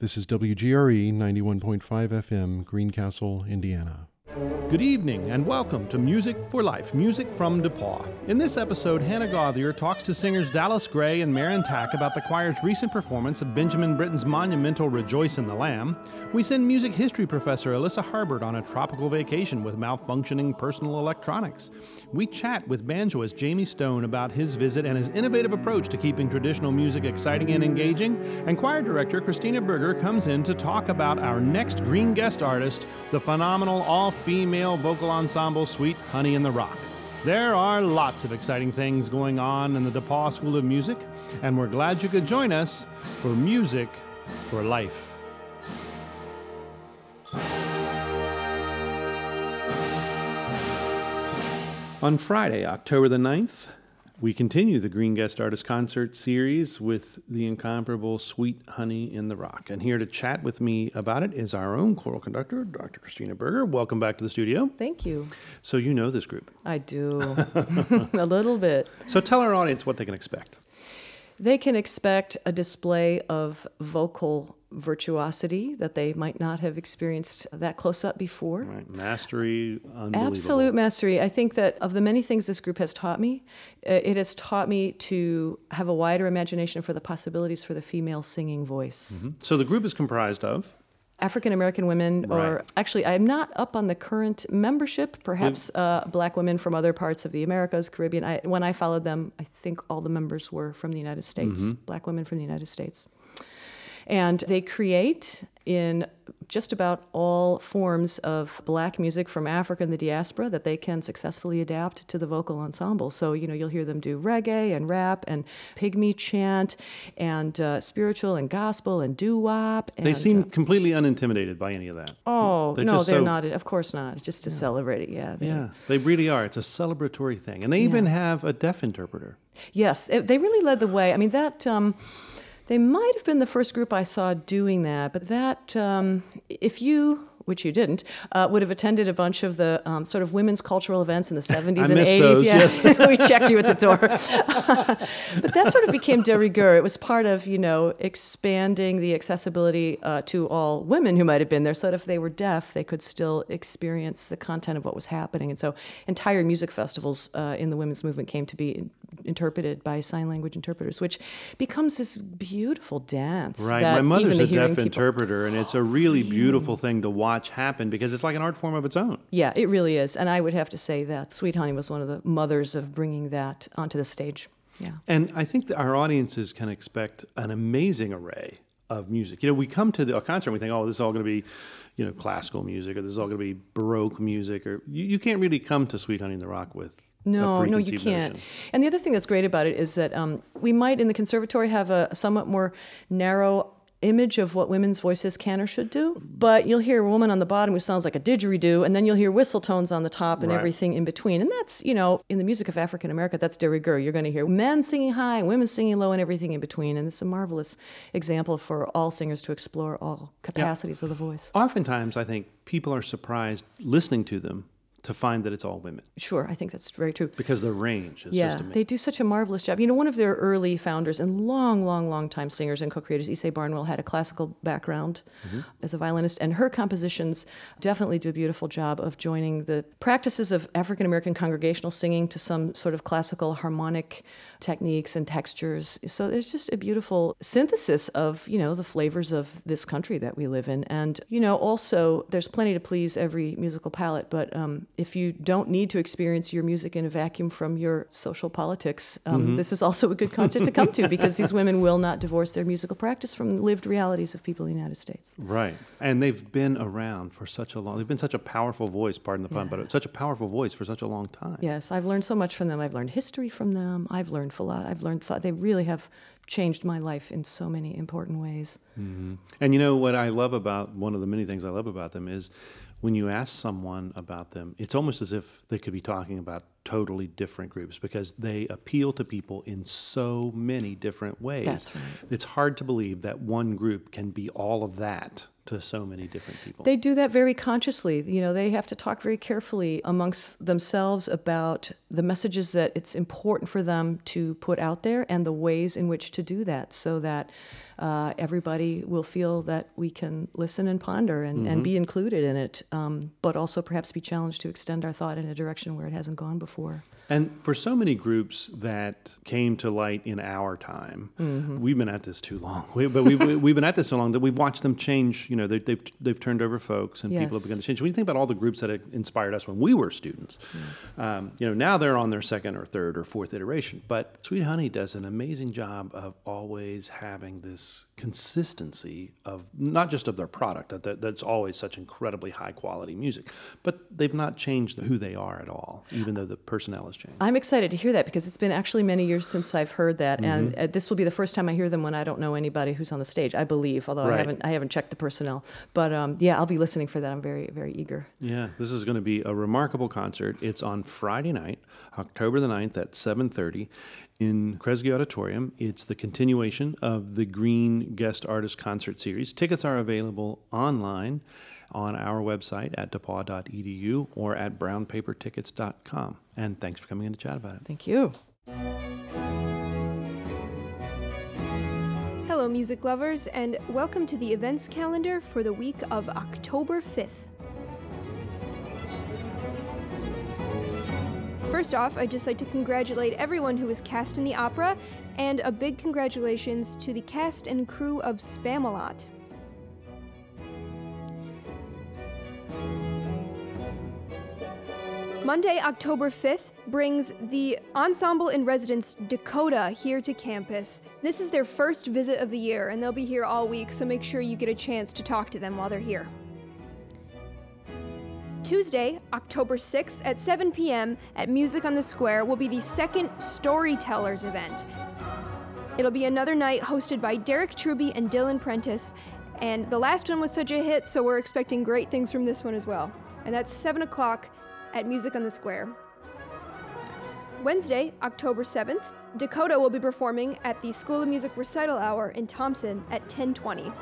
This is WGRE 91.5 FM, Greencastle, Indiana. Good evening and welcome to Music for Life, music from DePauw. In this episode, Hannah Gauthier talks to singers Dallas Gray and Marin Tack about the choir's recent performance of Benjamin Britten's monumental Rejoice in the Lamb. We send music history professor Elissa Harbert on a tropical vacation with malfunctioning personal electronics. We chat with banjoist Jayme Stone about his visit and his innovative approach to keeping traditional music exciting and engaging. And choir director Kristina Boerger comes in to talk about our next green guest artist, the phenomenal all female vocal ensemble Sweet Honey in the Rock. There are lots of exciting things going on in the DePauw School of Music, and we're glad you could join us for Music for Life. On Friday, October the 9th, we continue the Green Guest Artist Concert series with the incomparable Sweet Honey in the Rock. And here to chat with me about it is our own choral conductor, Dr. Kristina Boerger. Welcome back to the studio. Thank you. So, you know this group. I do. a little bit. So, tell our audience what they can expect. They can expect a display of vocal virtuosity that they might not have experienced that close up before. Right. Mastery, unbelievable. Absolute mastery. I think that of the many things this group has taught me, uh, it has taught me to have a wider imagination for the possibilities for the female singing voice. Mm-hmm. So, the group is comprised of? African American women, Right. or actually, I'm not up on the current membership. Perhaps uh, black women from other parts of the Americas, Caribbean. I, when I followed them, I think all the members were from the United States, black women from the United States. And they create in just about all forms of black music from Africa and the diaspora that they can successfully adapt to the vocal ensemble. So, you know, you'll hear them do reggae and rap and pygmy chant and uh, spiritual and gospel and doo wop. They seem completely unintimidated by any of that. Oh They're no, they're so- not. Of course not. It's just to celebrate it. Yeah. Yeah, they really are. It's a celebratory thing. And they even have a deaf interpreter. Yes, it- they really led the way. I mean, that um, they might have been the first group I saw doing that. But that, um, if you, which you didn't, uh, would have attended a bunch of the um, sort of women's cultural events in the 70s and 80s. those, yeah, yes. we checked you at the door. but that sort of became de rigueur. It was part of, you know, expanding the accessibility uh, to all women who might have been there, so that if they were deaf, they could still experience the content of what was happening. And so, entire music festivals uh, in the women's movement came to be in- interpreted by sign language interpreters, which becomes this beautiful dance. Right. that My mother's even a deaf people- interpreter, and it's a really beautiful thing to watch happen because it's like an art form of its own. Yeah, it really is. And I would have to say that Sweet Honey was one of the mothers of bringing that onto the stage. Yeah. And I think that our audiences can expect an amazing array of music. You know, we come to the, a concert and we think, oh, this is all going to be, you know, classical music or this is all going to be Baroque music. Or you, you can't really come to Sweet Honey in the Rock with No, no, you can't. notion. And the other thing that's great about it is that um, we might in the conservatory have a somewhat more narrow image of what women's voices can or should do. But you'll hear a woman on the bottom who sounds like a didgeridoo, and then you'll hear whistle tones on the top and Right. everything in between. And that's, you know, in the music of African America, that's de rigueur. You're going to hear men singing high women singing low and everything in between. And it's a marvelous example for all singers to explore all capacities of the voice. Oftentimes, I think people are surprised listening to them to find that it's all women Sure, I think that's very true. because the range is Yeah, just amazing. they do such a marvelous job. You know, one of their early founders and long, long, long time singers and co-creators, Ysaye Barnwell, had a classical background as a violinist, and her compositions definitely do a beautiful job of joining the practices of African American congregational singing to some sort of classical harmonic techniques and textures. So there's just a beautiful synthesis of you know the flavors of this country that we live in, and you know also there's plenty to please every musical palate, but um, if you don't need to experience your music in a vacuum from your social politics, um, this is also a good concert to come to because these women will not divorce their musical practice from the lived realities of people in the United States. Right. And they've been around for such a long they've been such a powerful voice, pardon the pun, but such a powerful voice for such a long time. Yes, I've learned so much from them. I've learned history from them. I've learned philo- I've learned thought. They really have changed my life in so many important ways. And you know what I love about one of the many things I love about them is when you ask someone about them, it's almost as if they could be talking about totally different groups because they appeal to people in so many different ways. That's right. It's hard to believe that one group can be all of that to so many different people. They do that very consciously. You know, they have to talk very carefully amongst themselves about the messages that it's important for them to put out there and the ways in which to do that so that uh, everybody will feel that we can listen and ponder and, and be included in it, um, but also perhaps be challenged to extend our thought in a direction where it hasn't gone before. And for so many groups that came to light in our time, we've been at this too long. We, but we've, we've been at this so long that we've watched them change. You know, they, they've they've turned over folks, and people have begun to change. When you think about all the groups that inspired us when we were students, um, you know, now they're on their second or third or fourth iteration. But Sweet Honey does an amazing job of always having this consistency of not just of their product that, that's always such incredibly high quality music, but they've not changed who they are at all, even though the personnel has changed. I'm excited to hear that because it's been actually many years since I've heard that, and Mm-hmm. uh, this will be the first time I hear them when I don't know anybody who's on the stage. I believe, although I haven't I haven't checked the personnel. But um, yeah, I'll be listening for that. I'm very very eager. Yeah, this is going to be a remarkable concert. It's on Friday night, October the 9th at 7:30 in Kresge Auditorium. It's the continuation of the Green Guest Artist Concert Series. Tickets are available online on our website at depauw.edu or at brownpapertickets.com. And thanks for coming in to chat about it. Thank you. Hello, music lovers, and welcome to the events calendar for the week of October 5th. First off, I'd just like to congratulate everyone who was cast in the opera, and a big congratulations to the cast and crew of Spamalot. Monday, October 5th, brings the Ensemble in Residence Dakota here to campus. This is their first visit of the year, and they'll be here all week, so make sure you get a chance to talk to them while they're here. Tuesday, October 6th at 7 p.m. at Music on the Square will be the second Storytellers event. It'll be another night hosted by Derek Truby and Dylan Prentice, and the last one was such a hit, so we're expecting great things from this one as well. And that's 7 o'clock at Music on the Square. Wednesday, October 7th, Dakota will be performing at the School of Music Recital Hour in Thompson at 1020.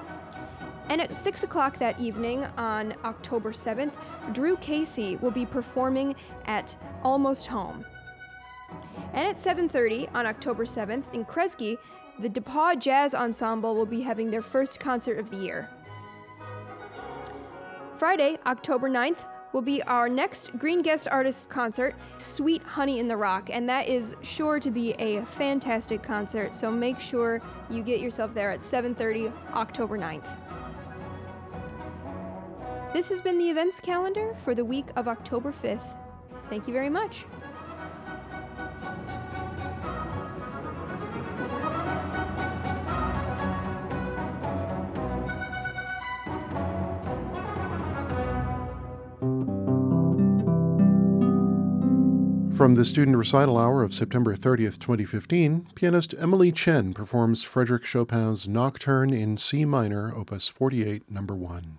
And at 6 o'clock that evening on October 7th, Drew Casey will be performing at Almost Home. And at 7:30 on October 7th in Kresge, the DePauw Jazz Ensemble will be having their first concert of the year. Friday, October 9th, will be our next Green Guest Artist concert, Sweet Honey in the Rock, and that is sure to be a fantastic concert, so make sure you get yourself there at 7:30 October 9th. This has been the events calendar for the week of October 5th. Thank you very much. From the student recital hour of September 30th, 2015, pianist Emily Chen performs Frederick Chopin's Nocturne in C minor, opus 48, number 1.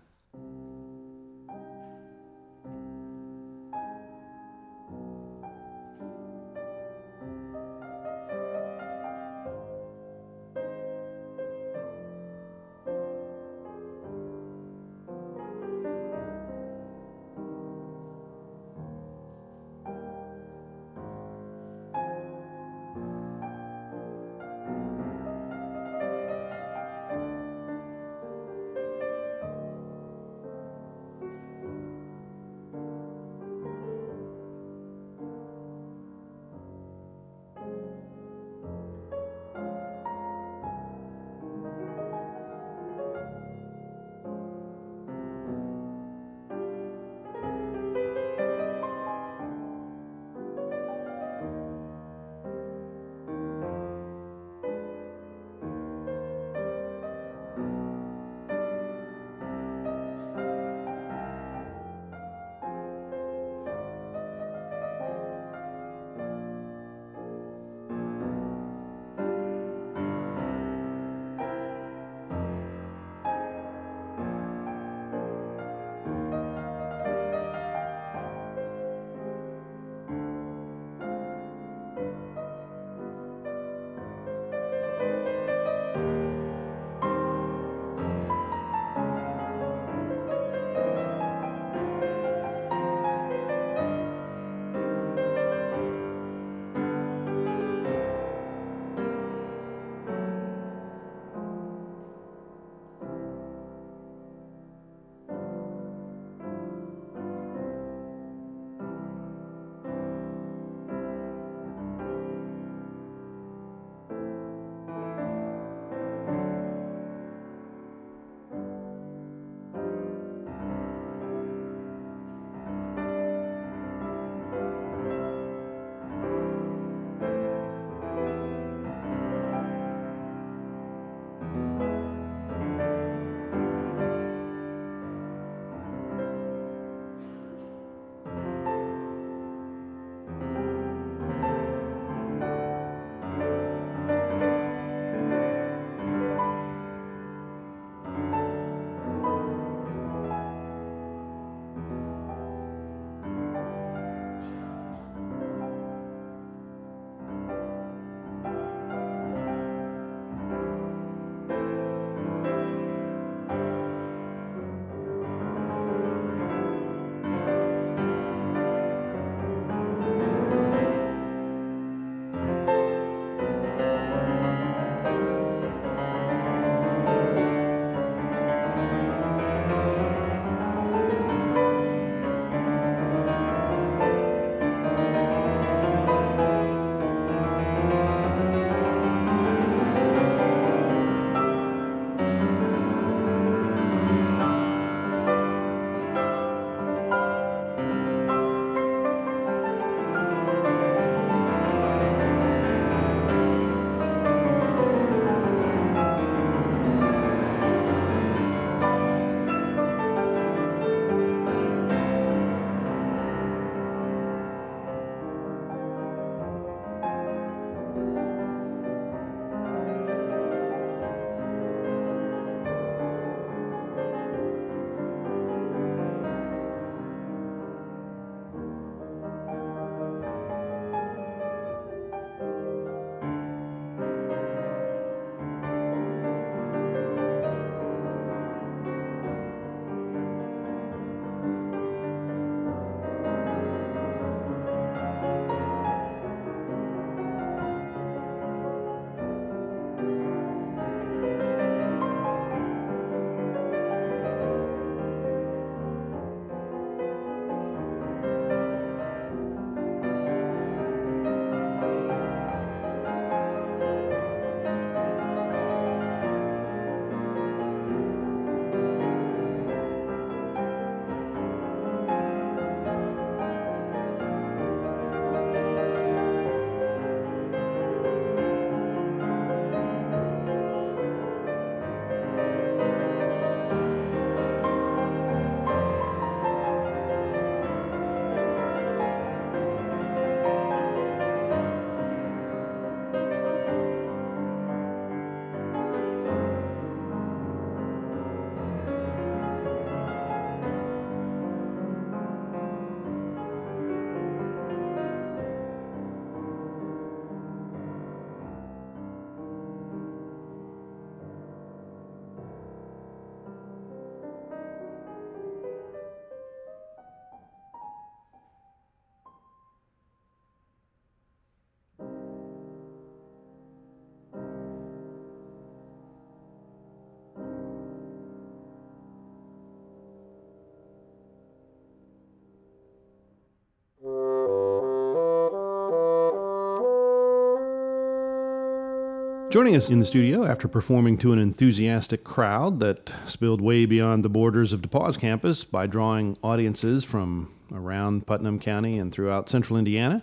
Joining us in the studio after performing to an enthusiastic crowd that spilled way beyond the borders of DePauw's campus by drawing audiences from around Putnam County and throughout central Indiana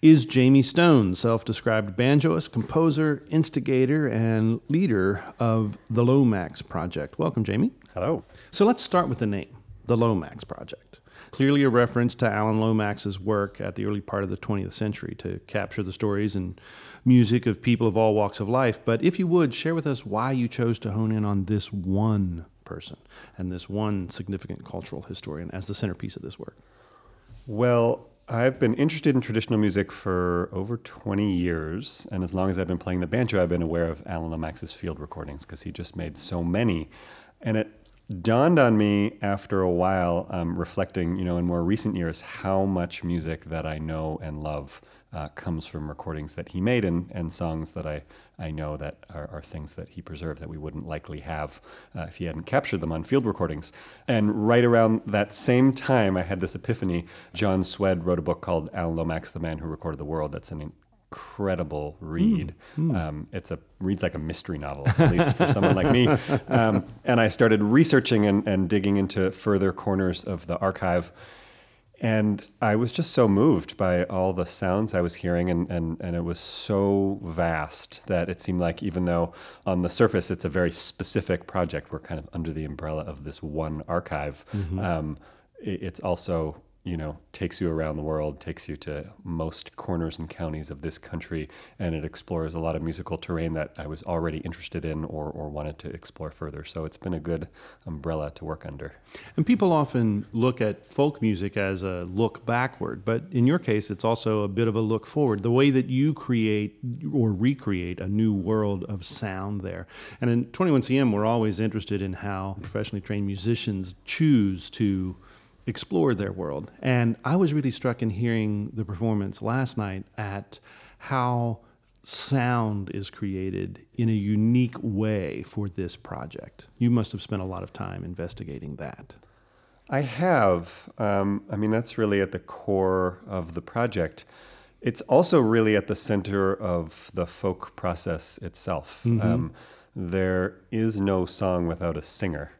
is Jayme Stone, self described banjoist, composer, instigator, and leader of the Lomax Project. Welcome, Jayme. Hello. So let's start with the name, the Lomax Project. Clearly a reference to Alan Lomax's work at the early part of the 20th century to capture the stories and music of people of all walks of life. But if you would, share with us why you chose to hone in on this one person and this one significant cultural historian as the centerpiece of this work. Well, I've been interested in traditional music for over 20 years. And as long as I've been playing the banjo, I've been aware of Alan Lomax's field recordings because he just made so many. And it dawned on me after a while, um, reflecting, you know, in more recent years, how much music that I know and love uh, comes from recordings that he made and, and songs that I, I know that are, are things that he preserved that we wouldn't likely have uh, if he hadn't captured them on field recordings. And right around that same time, I had this epiphany. John Szwed wrote a book called Alan Lomax, The Man Who Recorded the World. That's an incredible read. Mm, mm. Um, it's a reads like a mystery novel, at least for someone like me. Um, and I started researching and, and digging into further corners of the archive. And I was just so moved by all the sounds I was hearing, and, and, and it was so vast that it seemed like, even though on the surface it's a very specific project, we're kind of under the umbrella of this one archive, mm-hmm. um, it, it's also you know, takes you around the world, takes you to most corners and counties of this country, and it explores a lot of musical terrain that I was already interested in or, or wanted to explore further. So it's been a good umbrella to work under. And people often look at folk music as a look backward, but in your case, it's also a bit of a look forward. The way that you create or recreate a new world of sound there. And in 21CM, we're always interested in how professionally trained musicians choose to explore their world. And I was really struck in hearing the performance last night at how sound is created in a unique way for this project. You must have spent a lot of time investigating that. I have. Um, I mean, that's really at the core of the project. It's also really at the center of the folk process itself. Mm-hmm. Um, there is no song without a singer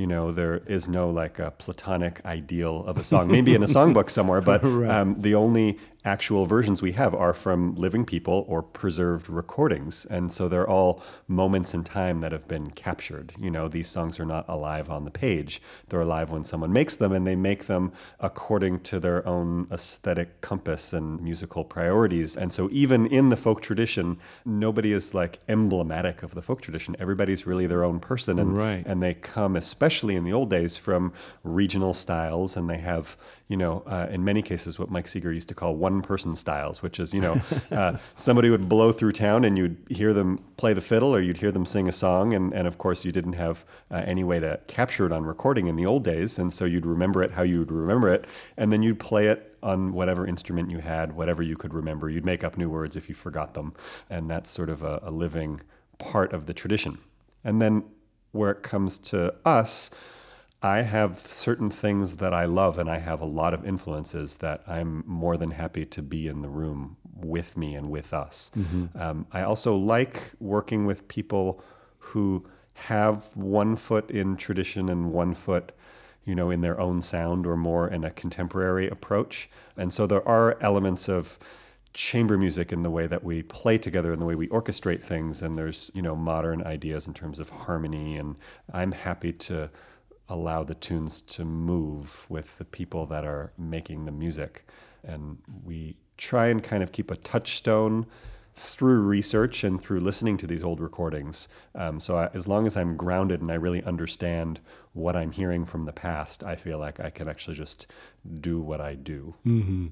you know there is no like a platonic ideal of a song maybe in a songbook somewhere but right. um, the only actual versions we have are from living people or preserved recordings. And so they're all moments in time that have been captured. You know, these songs are not alive on the page. They're alive when someone makes them, and they make them according to their own aesthetic compass and musical priorities. And so even in the folk tradition, nobody is like emblematic of the folk tradition. Everybody's really their own person. And, right. and they come, especially in the old days, from regional styles, and they have, you know, uh, in many cases, what Mike Seeger used to call one person styles, which is, you know, uh, somebody would blow through town and you'd hear them play the fiddle or you'd hear them sing a song. And, and of course, you didn't have uh, any way to capture it on recording in the old days. And so you'd remember it how you would remember it. And then you'd play it on whatever instrument you had, whatever you could remember. You'd make up new words if you forgot them. And that's sort of a, a living part of the tradition. And then where it comes to us, I have certain things that I love, and I have a lot of influences that I'm more than happy to be in the room with me and with us. Mm-hmm. Um, I also like working with people who have one foot in tradition and one foot, you know, in their own sound or more in a contemporary approach. And so there are elements of chamber music in the way that we play together and the way we orchestrate things and there's you know modern ideas in terms of harmony and i'm happy to allow the tunes to move with the people that are making the music. And we try and kind of keep a touchstone through research and through listening to these old recordings. Um, so I, as long as I'm grounded and I really understand what I'm hearing from the past, I feel like I can actually just do what I do. Mm-hmm.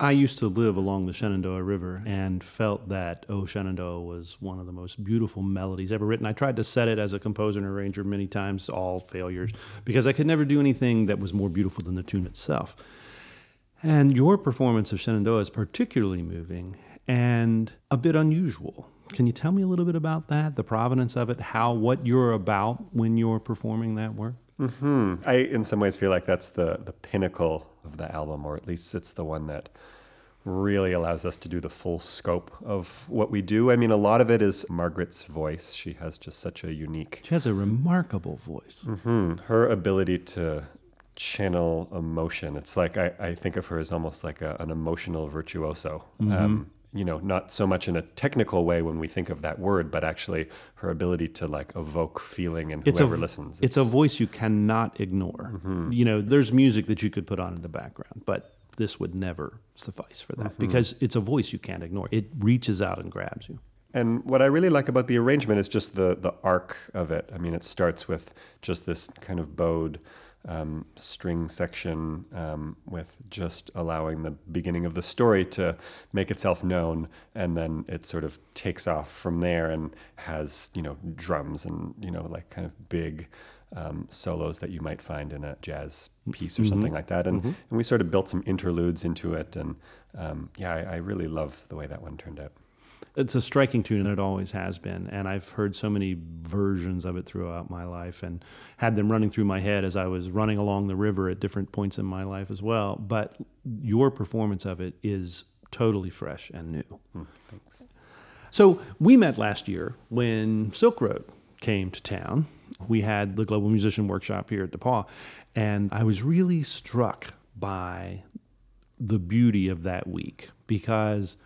I used to live along the Shenandoah River and felt that Oh Shenandoah was one of the most beautiful melodies ever written. I tried to set it as a composer and arranger many times, all failures, because I could never do anything that was more beautiful than the tune itself. And your performance of Shenandoah is particularly moving and a bit unusual. Can you tell me a little bit about that, the provenance of it, how what you're about when you're performing that work? Mm-hmm. I, in some ways, feel like that's the the pinnacle of the album, or at least it's the one that really allows us to do the full scope of what we do. I mean, a lot of it is Margaret's voice. She has just such a unique, She has a remarkable voice. hmm, her ability to channel emotion. It's like I, I think of her as almost like a, an emotional virtuoso. Um, you know, not so much in a technical way when we think of that word, but actually her ability to like evoke feeling in It's whoever a, listens. It's a voice you cannot ignore. Mm-hmm. You know, there's music that you could put on in the background, but this would never suffice for that mm-hmm. because it's a voice you can't ignore. It reaches out and grabs you. And what I really like about the arrangement is just the the arc of it. I mean, it starts with just this kind of bowed um, string section um, with just allowing the beginning of the story to make itself known, and then it sort of takes off from there and has you know drums and you know like kind of big. Um, solos that you might find in a jazz piece or something like that, and, and we sort of built some interludes into it, and um, yeah, I, I really love the way that one turned out. It's a striking tune, and it always has been. And I've heard so many versions of it throughout my life and had them running through my head as I was running along the river at different points in my life as well. But your performance of it is totally fresh and new. Hmm, thanks. So we met last year when Silk Road came to town. We had the Global Musician Workshop here at DePauw, and I was really struck by the beauty of that week because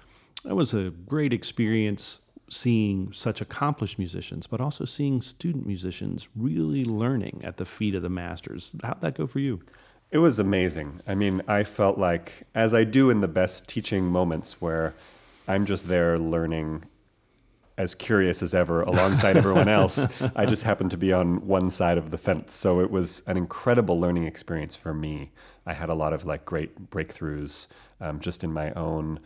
it was a great experience seeing such accomplished musicians, but also seeing student musicians really learning at the feet of the masters. How'd that go for you? It was amazing. I mean, I felt like, as I do in the best teaching moments, where I'm just there learning as curious as ever alongside everyone else. I just happened to be on one side of the fence. So it was an incredible learning experience for me. I had a lot of like great breakthroughs um, just in my own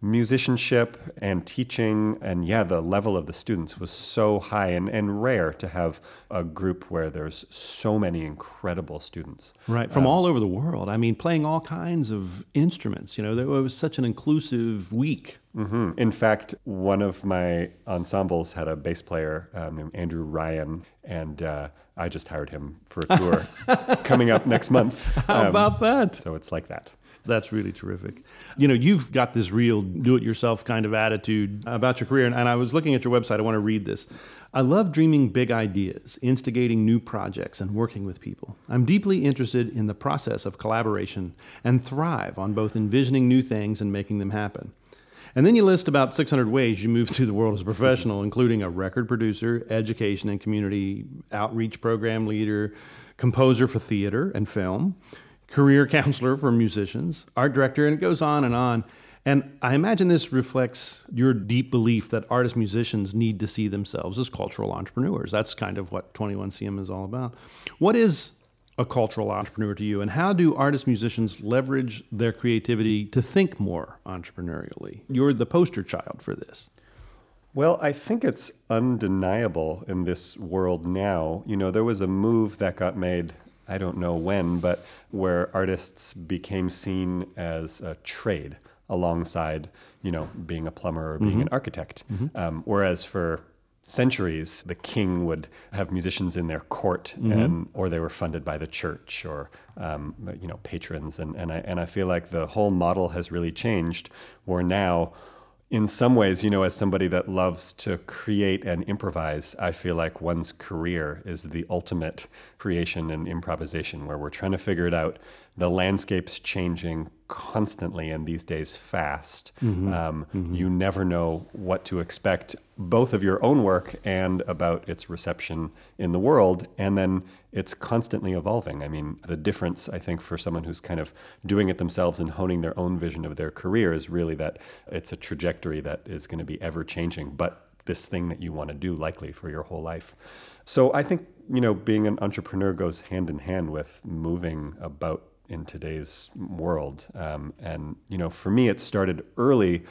musicianship and teaching and yeah the level of the students was so high and, and rare to have a group where there's so many incredible students Right, from all over the world. I mean, playing all kinds of instruments. You know, it was such an inclusive week. hmm In fact, one of my ensembles had a bass player um, named Andrew Ryan, and uh, I just hired him for a tour coming up next month. How Um, about that? So it's like that. That's really terrific. You know, you've got this real do it yourself kind of attitude about your career. And, and I was looking at your website. I want to read this. I love dreaming big ideas, instigating new projects, and working with people. I'm deeply interested in the process of collaboration and thrive on both envisioning new things and making them happen. And then you list about 600 ways you move through the world as a professional, including a record producer, education and community outreach program leader, composer for theater and film, career counselor for musicians, art director, and it goes on and on. And I imagine this reflects your deep belief that artist musicians need to see themselves as cultural entrepreneurs. That's kind of what 21CM is all about. What is a cultural entrepreneur to you, and how do artist musicians leverage their creativity to think more entrepreneurially? You're the poster child for this. Well, I think it's undeniable in this world now. You know, there was a move that got made, I don't know when, but where artists became seen as a trade alongside, you know, being a plumber or being an architect. Um, whereas for centuries the king would have musicians in their court and or they were funded by the church or um, you know patrons. And, and I and I feel like the whole model has really changed where now in some ways, you know, as somebody that loves to create and improvise, I feel like one's career is the ultimate creation and improvisation where we're trying to figure it out. The landscape's changing constantly and these days fast. Um, You never know what to expect, both of your own work and about its reception in the world. And then it's constantly evolving. I mean, the difference, I think, for someone who's kind of doing it themselves and honing their own vision of their career is really that it's a trajectory that is going to be ever changing, but this thing that you want to do likely for your whole life. So I think, you know, being an entrepreneur goes hand in hand with moving about in today's world. Um, and, you know, for me, it started early.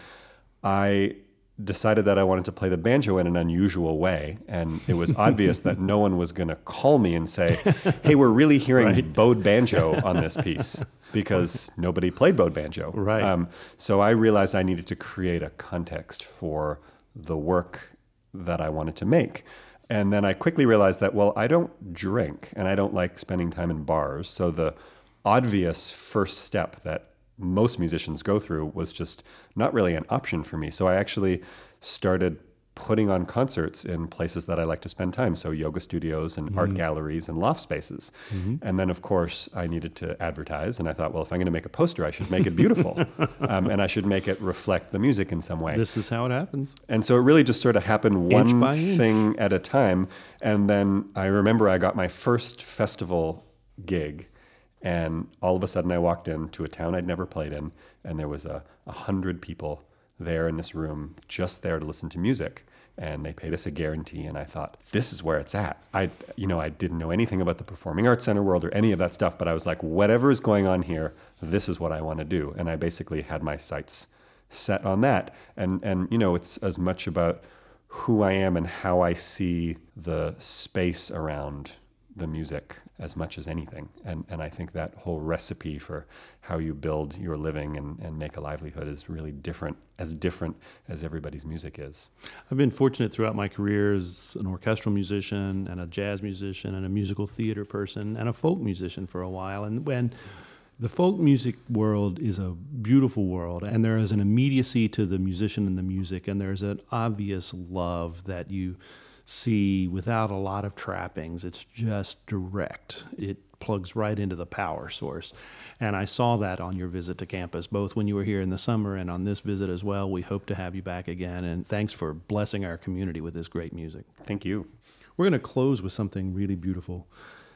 I decided that I wanted to play the banjo in an unusual way. And it was obvious that no one was going to call me and say, hey, we're really hearing bowed banjo on this piece because nobody played bowed banjo. Right. Um, so I realized I needed to create a context for the work that I wanted to make. And then I quickly realized that, well, I don't drink and I don't like spending time in bars. So the obvious first step that most musicians go through was just not really an option for me. So I actually started putting on concerts in places that I like to spend time. So yoga studios and mm-hmm. art galleries and loft spaces. Mm-hmm. And then, of course, I needed to advertise. And I thought, well, if I'm going to make a poster, I should make it beautiful. um, and I should make it reflect the music in some way. This is how it happens. And so it really just sort of happened one thing at a time. And then I remember I got my first festival gig. And all of a sudden, I walked into a town I'd never played in, and there was a, a hundred people there in this room, just there to listen to music. And they paid us a guarantee, and I thought, this is where it's at. I, you know, I didn't know anything about the Performing Arts Center world or any of that stuff, but I was like, whatever is going on here, this is what I want to do. And I basically had my sights set on that. And and you know, it's as much about who I am and how I see the space around the music as much as anything. And, and I think that whole recipe for how you build your living and, and make a livelihood is really different, as different as everybody's music is. I've been fortunate throughout my career as an orchestral musician and a jazz musician and a musical theater person and a folk musician for a while. And when the folk music world is a beautiful world, and there is an immediacy to the musician and the music, and there's an obvious love that you see without a lot of trappings. It's just direct. It plugs right into the power source. And I saw that on your visit to campus, both when you were here in the summer and on this visit as well. We hope to have you back again. And thanks for blessing our community with this great music. Thank you. We're going to close with something really beautiful.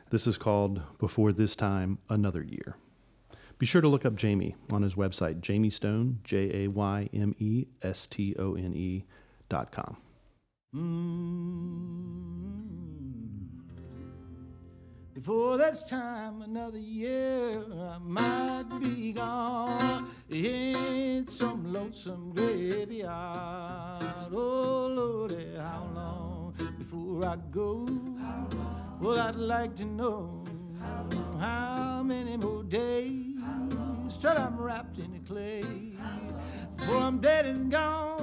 This is called Before This Time, Another Year. Be sure to look up Jayme on his website, Jayme Stone, J A Y M E S T O N E dot com. Mm. Before this time, another year, I might be gone in some lonesome graveyard. Oh, Lordy, how long before I go? Well, I'd like to know how, how many more days till I'm wrapped in the clay. Before I'm dead and gone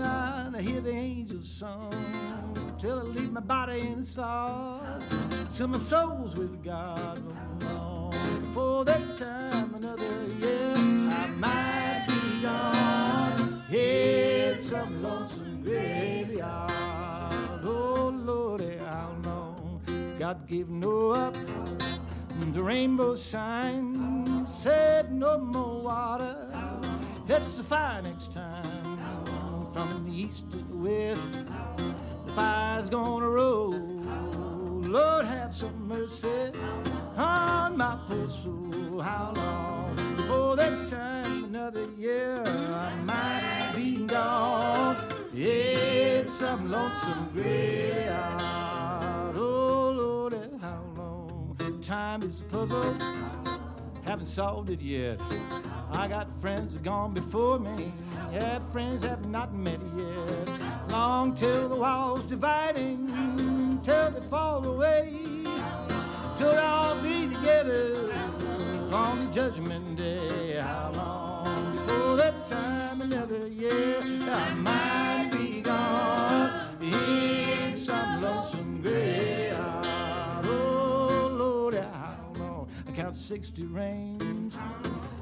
I hear the angels song. Till I leave my body in the sod till my soul's with God before this time another year I might be gone. Hit some lonesome graveyard. Oh Lordy how long? God gave Noah the rainbow shine said no more water. It's the fire next time from the east to the west. The fire's gonna roll. Lord, have some mercy on my poor soul. How long before this time another year I might be gone? It's some lonesome graveyard. Oh Lord, how long? Time is a puzzle. Haven't solved it yet. I got friends gone before me. Yeah, friends have not met yet. Long till the walls dividing, till they fall away. Till they all be together on the judgment day. How long before that's time? Another year. I might be gone in some lonesome graveyard. Long? Sixty rains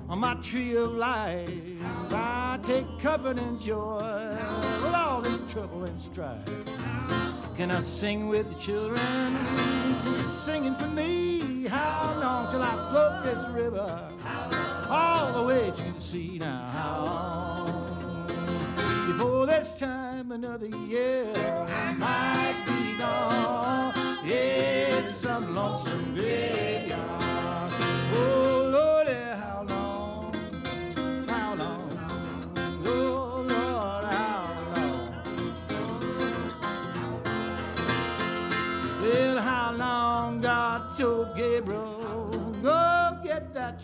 on my tree of life. I take comfort joy with all this trouble and strife. Can I sing with the children till singing for me? How long till I float this river all the way to the sea? Now, how long before this time another year I might be gone? It's some lonesome graveyard.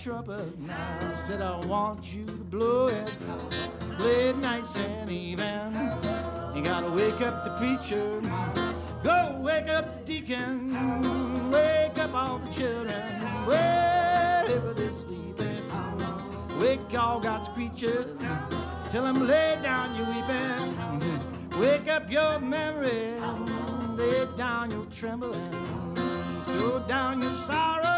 Trumpet now. Said I want you to blow it, it nice and even. You gotta wake up the preacher, go wake up the deacon, wake up all the children, wherever they're sleeping. Wake all God's creatures, tell them lay down your weeping. Wake up your memory, lay down your trembling, throw down your sorrow.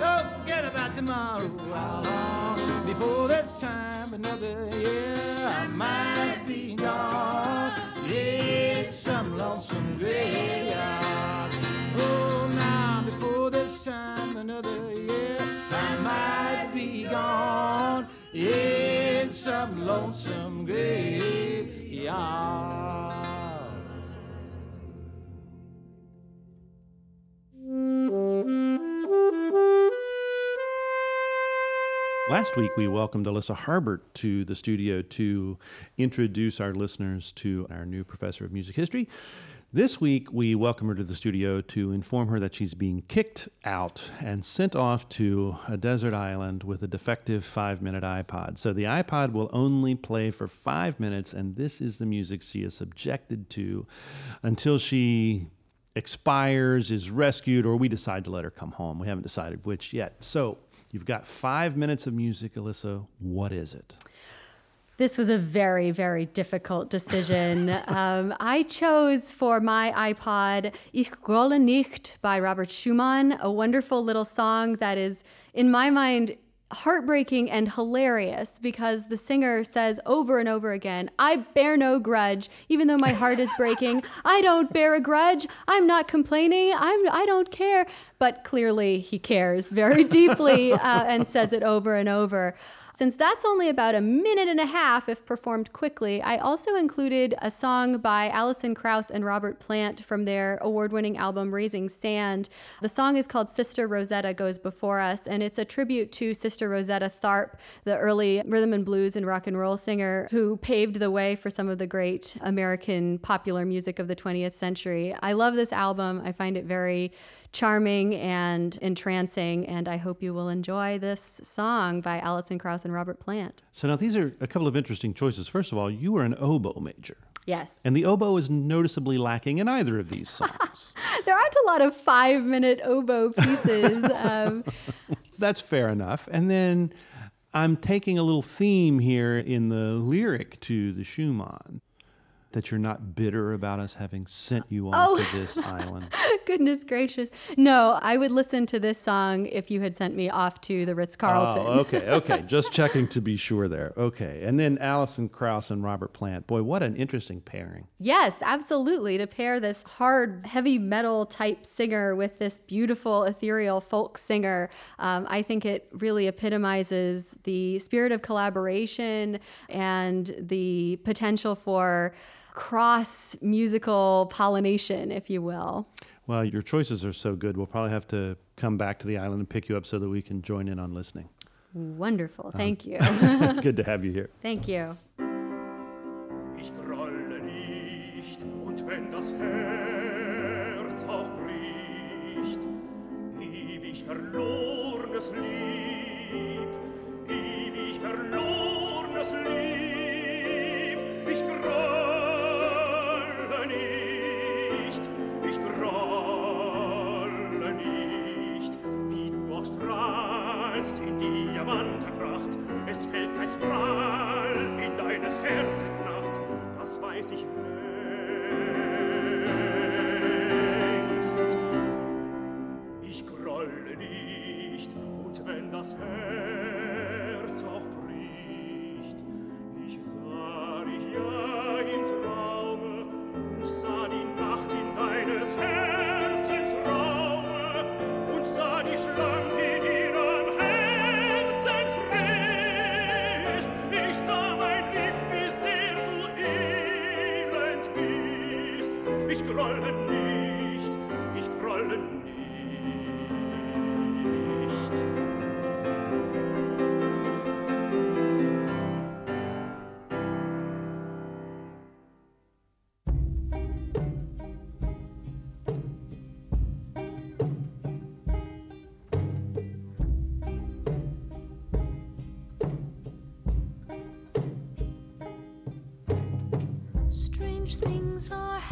Don't forget about tomorrow. How long before this time another year I might be gone. in some lonesome graveyard. Oh, now before this time another year I might be gone. It's some lonesome graveyard. Last week, we welcomed Elissa Harbert to the studio to introduce our listeners to our new professor of music history. This week, we welcome her to the studio to inform her that she's being kicked out and sent off to a desert island with a defective five minute iPod. So the iPod will only play for five minutes, and this is the music she is subjected to until she expires, is rescued, or we decide to let her come home. We haven't decided which yet. So You've got five minutes of music, Elissa. What is it? This was a very, very difficult decision. um, I chose for my iPod Ich grolle nicht by Robert Schumann, a wonderful little song that is, in my mind, heartbreaking and hilarious because the singer says over and over again, I bear no grudge, even though my heart is breaking. I don't bear a grudge. I'm not complaining. I'm, I don't care. But clearly he cares very deeply uh, and says it over and over. Since that's only about a minute and a half if performed quickly, I also included a song by Alison Krauss and Robert Plant from their award winning album Raising Sand. The song is called Sister Rosetta Goes Before Us, and it's a tribute to Sister Rosetta Tharpe, the early rhythm and blues and rock and roll singer who paved the way for some of the great American popular music of the 20th century. I love this album. I find it very charming and entrancing. And I hope you will enjoy this song by Alison Krauss and Robert Plant. So now these are a couple of interesting choices. First of all, you were an oboe major. Yes. And the oboe is noticeably lacking in either of these songs. there aren't a lot of five minute oboe pieces. um, That's fair enough. And then I'm taking a little theme here in the lyric to the Schumann that you're not bitter about us having sent you off oh. to this island. Goodness gracious. No, I would listen to this song if you had sent me off to the Ritz Carlton. Oh, okay, okay. Just checking to be sure there. Okay. And then Alison Krauss and Robert Plant. Boy, what an interesting pairing. Yes, absolutely. To pair this hard, heavy metal type singer with this beautiful, ethereal folk singer, um, I think it really epitomizes the spirit of collaboration and the potential for cross musical pollination, if you will. Well, your choices are so good. We'll probably have to come back to the island and pick you up so that we can join in on listening. Wonderful. Uh-huh. Thank you. good to have you here. Thank you. Ich grolle nicht, und wenn das Herz auch bricht, ewig verlorenes Lieb, ewig verlorenes Lieb, strahlst in Diamantenpracht. Es fällt kein Strahl in deines Herzens Nacht, das weiß ich längst. Ich grolle nicht, und wenn das Herz things are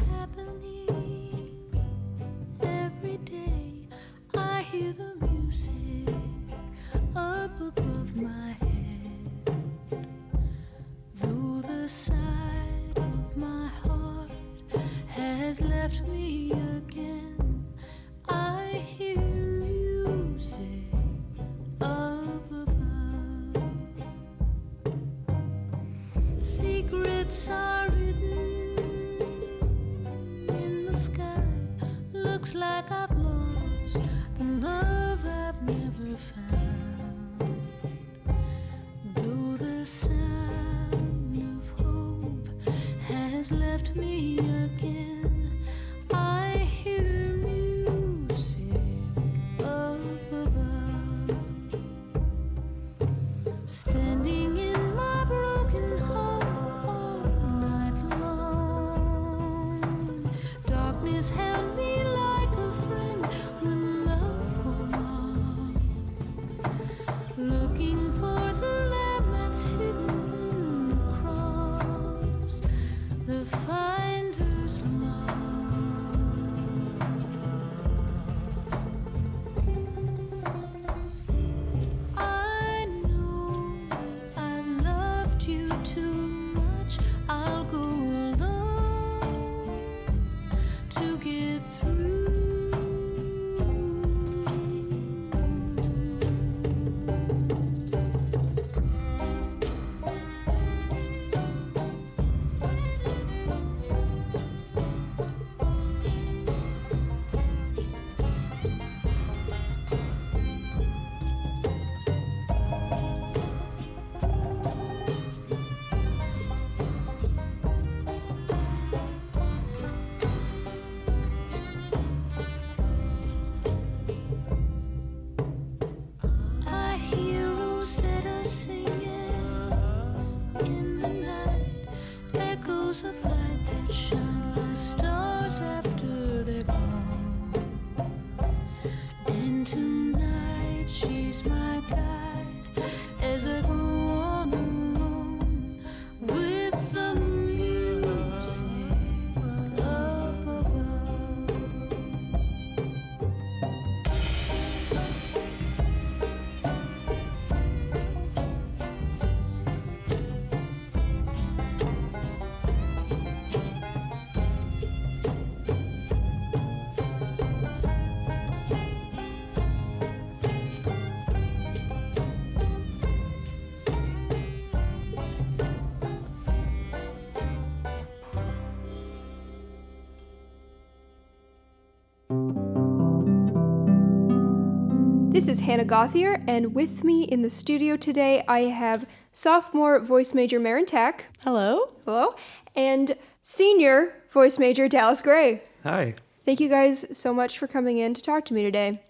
Hannah Gauthier, and with me in the studio today, I have sophomore voice major Marin Tack. Hello. Hello. And senior voice major Dallas Gray. Hi. Thank you guys so much for coming in to talk to me today.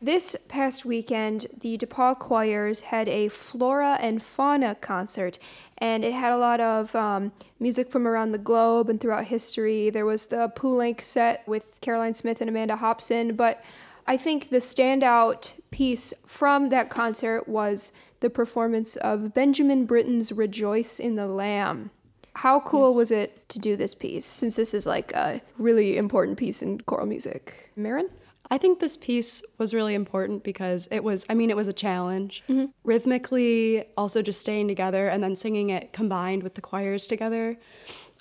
This past weekend, the DePauw Choirs had a flora and fauna concert, and it had a lot of um, music from around the globe and throughout history. There was the Poulenc set with Caroline Smith and Amanda Hobson, but I think the standout piece from that concert was the performance of Benjamin Britten's Rejoice in the Lamb. How cool was it to do this piece, since this is like a really important piece in choral music? Marin? I think this piece was really important because it was, I mean, it was a challenge. Rhythmically, also just staying together and then singing it combined with the choirs together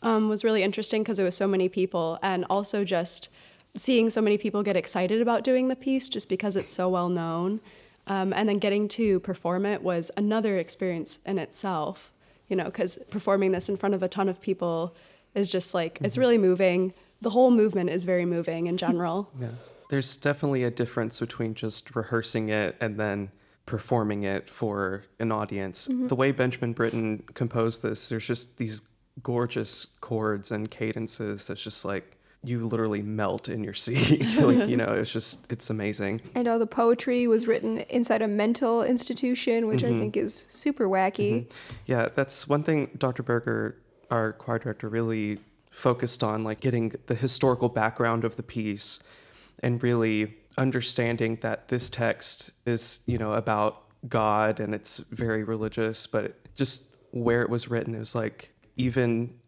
um, was really interesting because it was so many people and also just seeing so many people get excited about doing the piece just because it's so well known. Um, and then getting to perform it was another experience in itself, you know, because performing this in front of a ton of people is just like, it's really moving. The whole movement is very moving in general. Yeah. There's definitely a difference between just rehearsing it and then performing it for an audience. The way Benjamin Britten composed this, there's just these gorgeous chords and cadences that's just like you literally melt in your seat. like, you know, it's just it's amazing. And all the poetry was written inside a mental institution, which Mm-hmm. I think is super wacky. Yeah, that's one thing Dr. Boerger, our choir director, really focused on, like getting the historical background of the piece and really understanding that this text is, you know, about God and it's very religious, but just where it was written, it was like even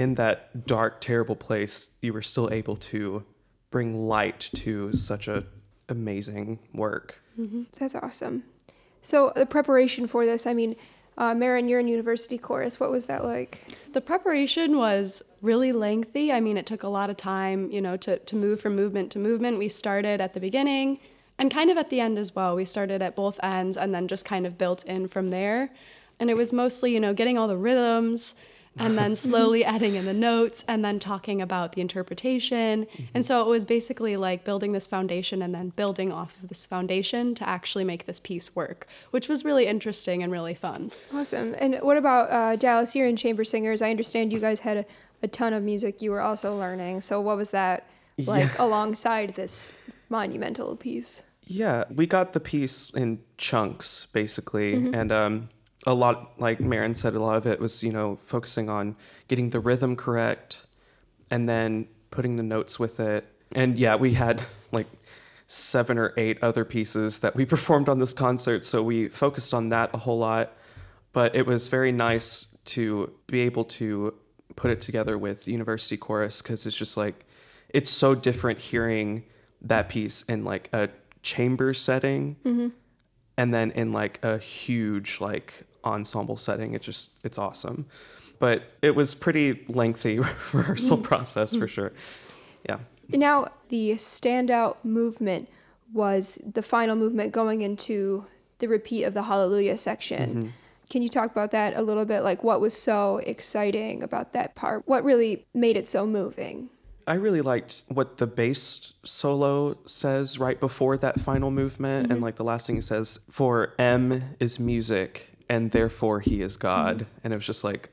in that dark, terrible place, you were still able to bring light to such a amazing work. That's awesome. So the preparation for this, I mean, uh, Marin, you're in university chorus. What was that like? The preparation was really lengthy. I mean, it took a lot of time, you know, to, to move from movement to movement. We started at the beginning and kind of at the end as well. We started at both ends and then just kind of built in from there. And it was mostly, you know, getting all the rhythms and then slowly adding in the notes and then talking about the interpretation. And so it was basically like building this foundation and then building off of this foundation to actually make this piece work, which was really interesting and really fun. Awesome. And what about uh, Dallas? You're in chamber singers. I understand you guys had a, a ton of music you were also learning. So what was that like Yeah. alongside this monumental piece? Yeah, we got the piece in chunks basically, Mhm. and um, a lot, like Marin said, a lot of it was you know focusing on getting the rhythm correct, and then putting the notes with it. And yeah, we had like seven or eight other pieces that we performed on this concert, so we focused on that a whole lot. But it was very nice to be able to put it together with University Chorus because it's just like it's so different hearing that piece in like a chamber setting Mhm. And then in like a huge like ensemble setting it just it's awesome but it was pretty lengthy rehearsal process for sure yeah Now, the standout movement was the final movement going into the repeat of the Hallelujah section. Mhm. Can you talk about that a little bit? Like, what was so exciting about that part? What really made it so moving? I really liked what the bass solo says right before that final movement. Mhm. And like the last thing he says, for M is music and therefore he is God. And it was just like,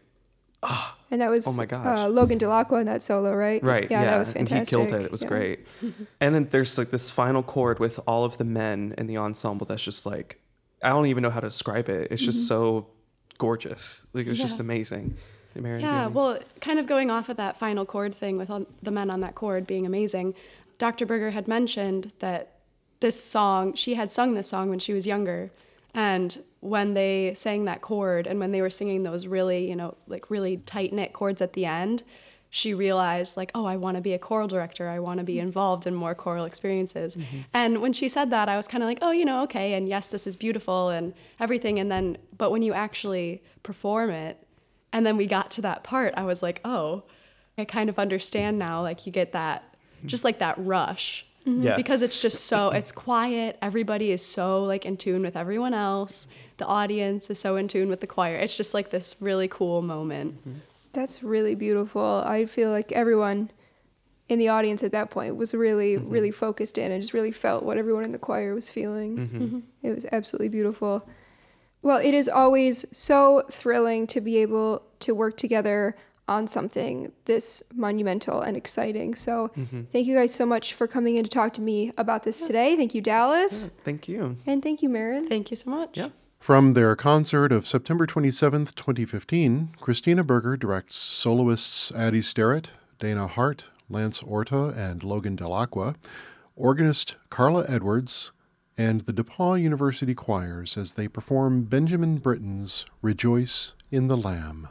ah, And that was Oh my gosh. Uh, Logan Delacqua in that solo, right? right. Yeah, that was And fantastic. he killed it. It was Yeah. great. and then there's like this final chord with all of the men in the ensemble that's just like, I don't even know how to describe it. It's just Mhm. so gorgeous. Like it was just amazing. Yeah, well, kind of going off of that final chord thing with the men on that chord being amazing, Dr. Boerger had mentioned that this song, she had sung this song when she was younger. And when they sang that chord and when they were singing those really, you know, like really tight knit chords at the end, she realized, like, oh, I want to be a choral director. I want to be involved in more choral experiences. And when she said that, I was kind of like, oh, you know, okay. And yes, this is beautiful and everything. And then, but when you actually perform it, and then we got to that part, I was like, oh, I kind of understand now. Like you get that, just like that rush. Mhm. Yeah. Because it's just so, it's quiet. Everybody is so like in tune with everyone else. The audience is so in tune with the choir. It's just like this really cool moment. That's really beautiful. I feel like everyone in the audience at that point was really, Mm-hmm. really focused in and just really felt what everyone in the choir was feeling. Mhm. Mm-hmm. It was absolutely beautiful. Well, it is always so thrilling to be able to work together on something this monumental and exciting. So, Mhm. thank you guys so much for coming in to talk to me about this today. Thank you, Dallas. Thank you. And thank you, Marin. Thank you so much. Yeah. From their concert of September 27th, 2015, Kristina Boerger directs soloists Addie Sterrett, Dana Hart, Lance Orta, and Logan Delacqua, organist Carla Edwards, and the DePauw University Choirs as they perform Benjamin Britten's Rejoice in the Lamb.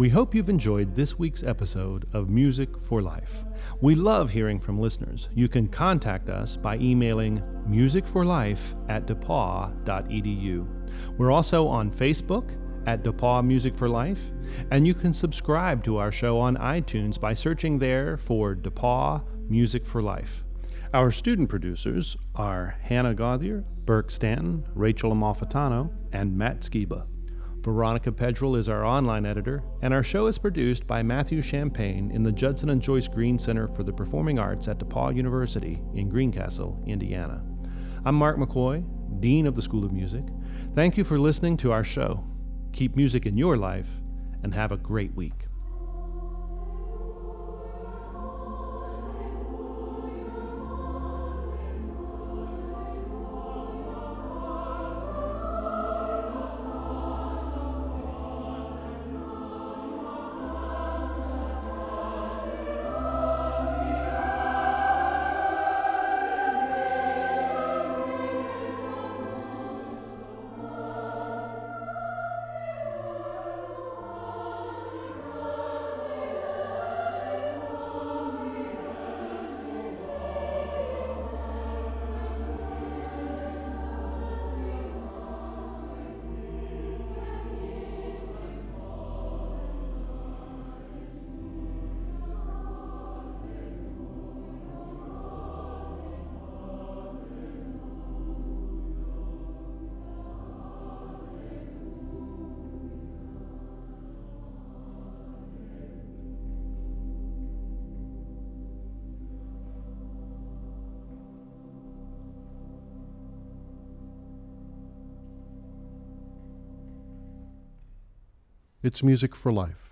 We hope you've enjoyed this week's episode of Music for Life. We love hearing from listeners. You can contact us by emailing musicforlife at depauw.edu. We're also on Facebook at DePauw Music for Life, and you can subscribe to our show on iTunes by searching there for DePauw Music for Life. Our student producers are Hannah Gauthier, Burke Stanton, Rachel Amalfitano, and Matt Skiba. Veronica Pedrell is our online editor, and our show is produced by Matthew Champagne in the Judson and Joyce Green Center for the Performing Arts at DePauw University in Greencastle, Indiana. I'm Mark McCoy, Dean of the School of Music. Thank you for listening to our show. Keep music in your life, and have a great week. It's music for life.